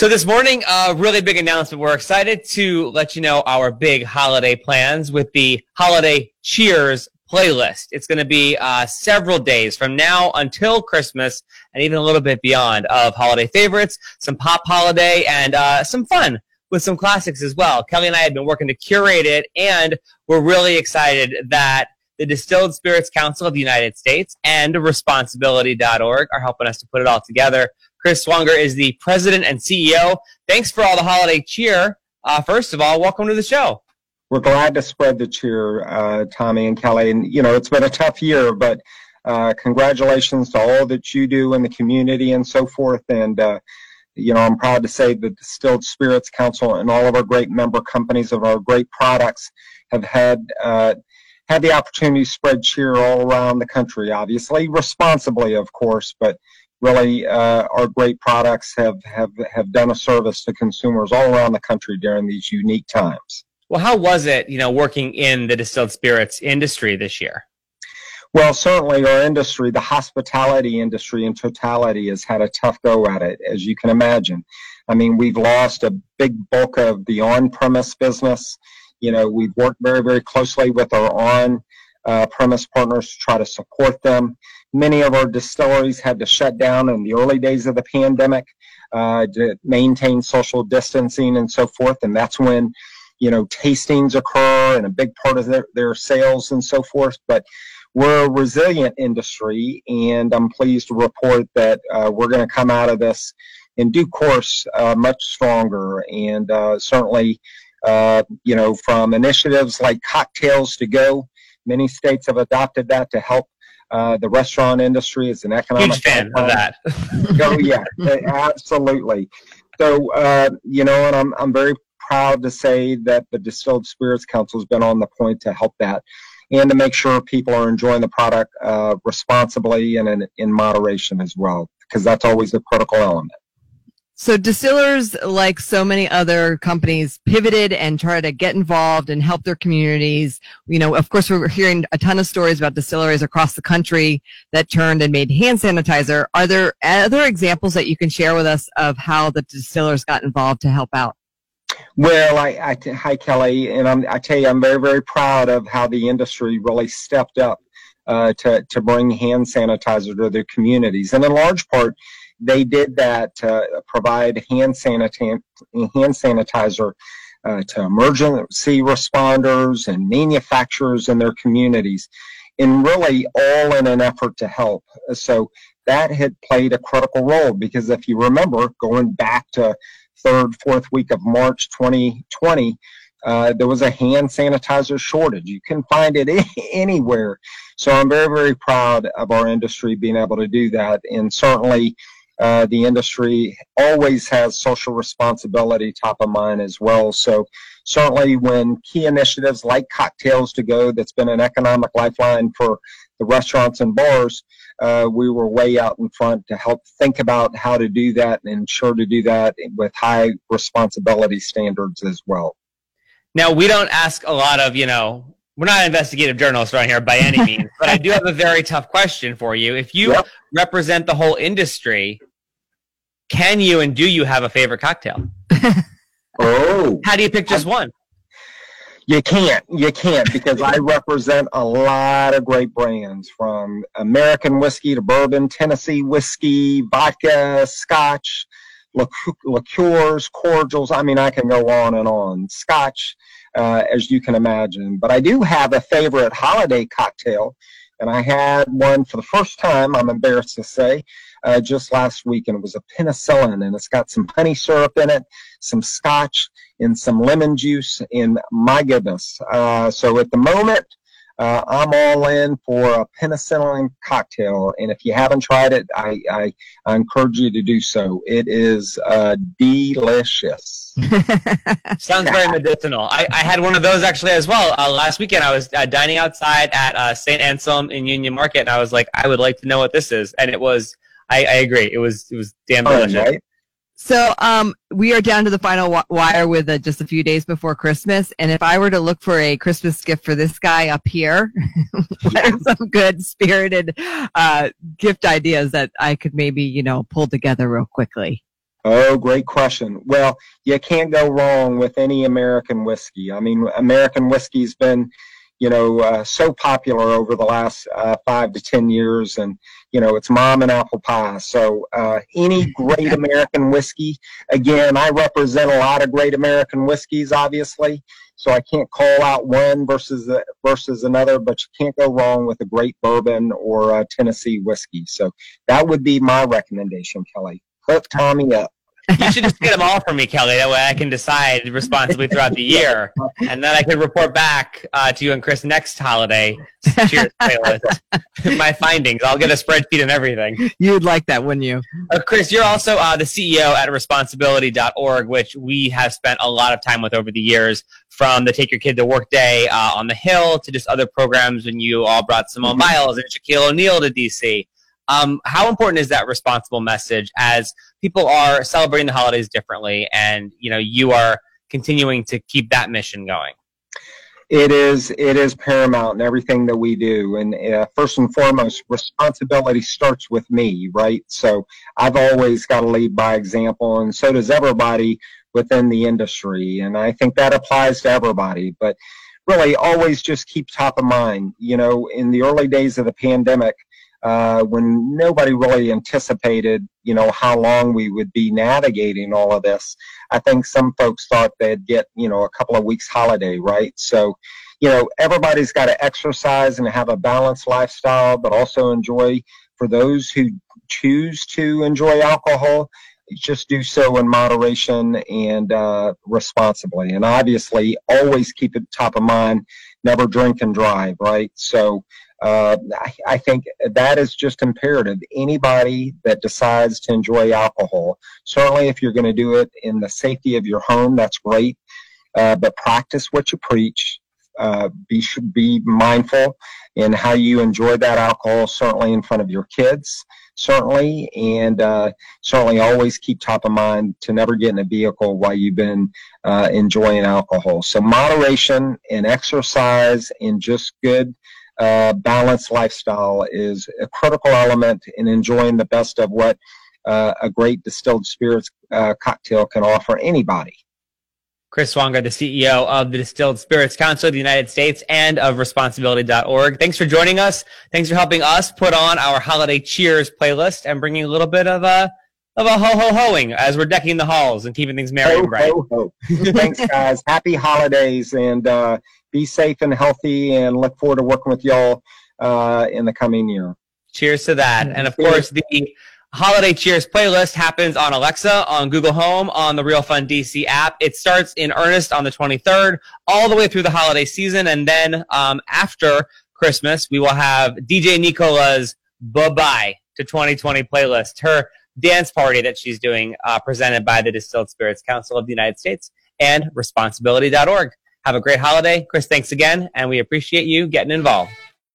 So this morning, a really big announcement. We're excited to let you know our big holiday plans with the Holiday Cheers playlist. It's going to be uh, several days from now until Christmas and even a little bit beyond of holiday favorites, some pop holiday, and uh, some fun with some classics as well. Kelly and I have been working to curate it, and we're really excited that the Distilled Spirits Council of the United States and Responsibility.org are helping us to put it all together. Chris Swonger is the president and CEO. Thanks for all the holiday cheer. Uh, first of all, welcome to the show. We're glad to spread the cheer, uh, Tommy and Kelly. And, you know, it's been a tough year, but uh, congratulations to all that you do in the community and so forth. And, uh, you know, I'm proud to say the Distilled Spirits Council and all of our great member companies of our great products have had uh, had the opportunity to spread cheer all around the country. Obviously, responsibly, of course, but really uh, our great products have, have, have done a service to consumers all around the country during these unique times. Well, how was it, you know, working in the distilled spirits industry this year? Well, certainly our industry, the hospitality industry in totality has had a tough go at it, as you can imagine. I mean, we've lost a big bulk of the on-premise business. You know, we've worked very, very closely with our on uh, premise partners to try to support them. Many of our distilleries had to shut down in the early days of the pandemic uh, to maintain social distancing and so forth. And that's when, you know, tastings occur and a big part of their, their sales and so forth. But we're a resilient industry, and I'm pleased to report that uh, we're going to come out of this in due course uh, much stronger. And uh, certainly, uh, you know, from initiatives like Cocktails to Go, many states have adopted that to help uh, the restaurant industry is an economic. Huge fan of that. oh yeah, absolutely. So uh, you know, and I'm I'm very proud to say that the Distilled Spirits Council has been on the point to help that, and to make sure people are enjoying the product uh, responsibly and in, in moderation as well, because that's always the critical element. So distillers, like so many other companies, pivoted and tried to get involved and help their communities. You know, of course, we're hearing a ton of stories about distilleries across the country that turned and made hand sanitizer. Are there other examples that you can share with us of how the distillers got involved to help out? Well, I, I hi Kelly, and I'm, I tell you, I'm very, very proud of how the industry really stepped up uh, to to bring hand sanitizer to their communities, and in large part they did that to provide hand, sanita- hand sanitizer uh, to emergency responders and manufacturers in their communities, and really all in an effort to help. So that had played a critical role because if you remember, going back to third, fourth week of March 2020, uh, there was a hand sanitizer shortage. You can find it anywhere. So I'm very, very proud of our industry being able to do that. And certainly, uh, the industry always has social responsibility top of mind as well. So certainly when key initiatives like Cocktails to Go, that's been an economic lifeline for the restaurants and bars, uh, we were way out in front to help think about how to do that and ensure to do that with high responsibility standards as well. Now, we don't ask a lot of, you know, we're not investigative journalists around here by any means, but I do have a very tough question for you. If you yep. represent the whole industry, can you and do you have a favorite cocktail? oh. How do you pick just one? You can't. You can't because I represent a lot of great brands from American whiskey to bourbon, Tennessee whiskey, vodka, scotch, liqueurs, cordials. I mean, I can go on and on. Scotch, uh, as you can imagine. But I do have a favorite holiday cocktail, and I had one for the first time, I'm embarrassed to say, uh, just last week, and it was a penicillin, and it's got some honey syrup in it, some scotch, and some lemon juice. And my goodness! Uh, so at the moment, uh, I'm all in for a penicillin cocktail, and if you haven't tried it, I, I, I encourage you to do so. It is uh, delicious. Sounds very medicinal. I, I had one of those actually as well. Uh, last weekend, I was uh, dining outside at uh, St. Anselm in Union Market, and I was like, I would like to know what this is, and it was I, I agree. It was it was damn delicious. Right? So um, we are down to the final wire with uh, just a few days before Christmas, and if I were to look for a Christmas gift for this guy up here, what are some good spirited uh, gift ideas that I could maybe you know pull together real quickly? Oh, great question. Well, you can't go wrong with any American whiskey. I mean, American whiskey's been, you know, uh, so popular over the last uh, five to ten years, and you know, it's mom and apple pie. So, uh, any great American whiskey. Again, I represent a lot of great American whiskeys, obviously. So I can't call out one versus the, versus another, but you can't go wrong with a great bourbon or a Tennessee whiskey. So that would be my recommendation, Kelly. Hook Tommy up you should just get them all for me, Kelly. That way I can decide responsibly throughout the year. And then I can report back uh, to you and Chris next holiday. Cheers playlist. My findings. I'll get a spreadsheet and everything. You'd like that, wouldn't you? Uh, Chris, you're also uh, the CEO at responsibility.org, which we have spent a lot of time with over the years from the Take Your Kid to Work Day uh, on the Hill to just other programs when you all brought Simone mm-hmm. Biles and Shaquille O'Neal to DC. Um, how important is that responsible message as people are celebrating the holidays differently, and you know you are continuing to keep that mission going? It is it is paramount in everything that we do, and uh, first and foremost, responsibility starts with me, right? So I've always got to lead by example, and so does everybody within the industry, and I think that applies to everybody. But really, always just keep top of mind. You know, in the early days of the pandemic, uh, when nobody really anticipated, you know, how long we would be navigating all of this. I think some folks thought they'd get, you know, a couple of weeks holiday, right? So, you know, everybody's got to exercise and have a balanced lifestyle, but also enjoy. For those who choose to enjoy alcohol, just do so in moderation and uh, responsibly. And obviously, always keep it top of mind. Never drink and drive, right? So, uh, I, I, think that is just imperative. Anybody that decides to enjoy alcohol, certainly if you're going to do it in the safety of your home, that's great. Uh, but practice what you preach. Uh, be be mindful in how you enjoy that alcohol. Certainly in front of your kids, certainly, and uh, certainly always keep top of mind to never get in a vehicle while you've been uh, enjoying alcohol. So moderation and exercise and just good uh, balanced lifestyle is a critical element in enjoying the best of what uh, a great distilled spirits uh, cocktail can offer anybody. Chris Swonger, the CEO of the Distilled Spirits Council of the United States and of Responsibility.org. Thanks for joining us. Thanks for helping us put on our holiday cheers playlist and bringing a little bit of a of a ho ho hoing as we're decking the halls and keeping things merry ho, and bright. Ho, ho. Thanks, guys. Happy holidays and uh, be safe and healthy and look forward to working with y'all uh, in the coming year. Cheers to that. And of course, the Holiday Cheers playlist happens on Alexa, on Google Home, on the Real Fun DC app. It starts in earnest on the 23rd, all the way through the holiday season. And then um, after Christmas, we will have DJ Nicola's Bye Bye to 2020 playlist, her dance party that she's doing, uh, presented by the Distilled Spirits Council of the United States and responsibility.org. Have a great holiday. Chris, thanks again, and we appreciate you getting involved.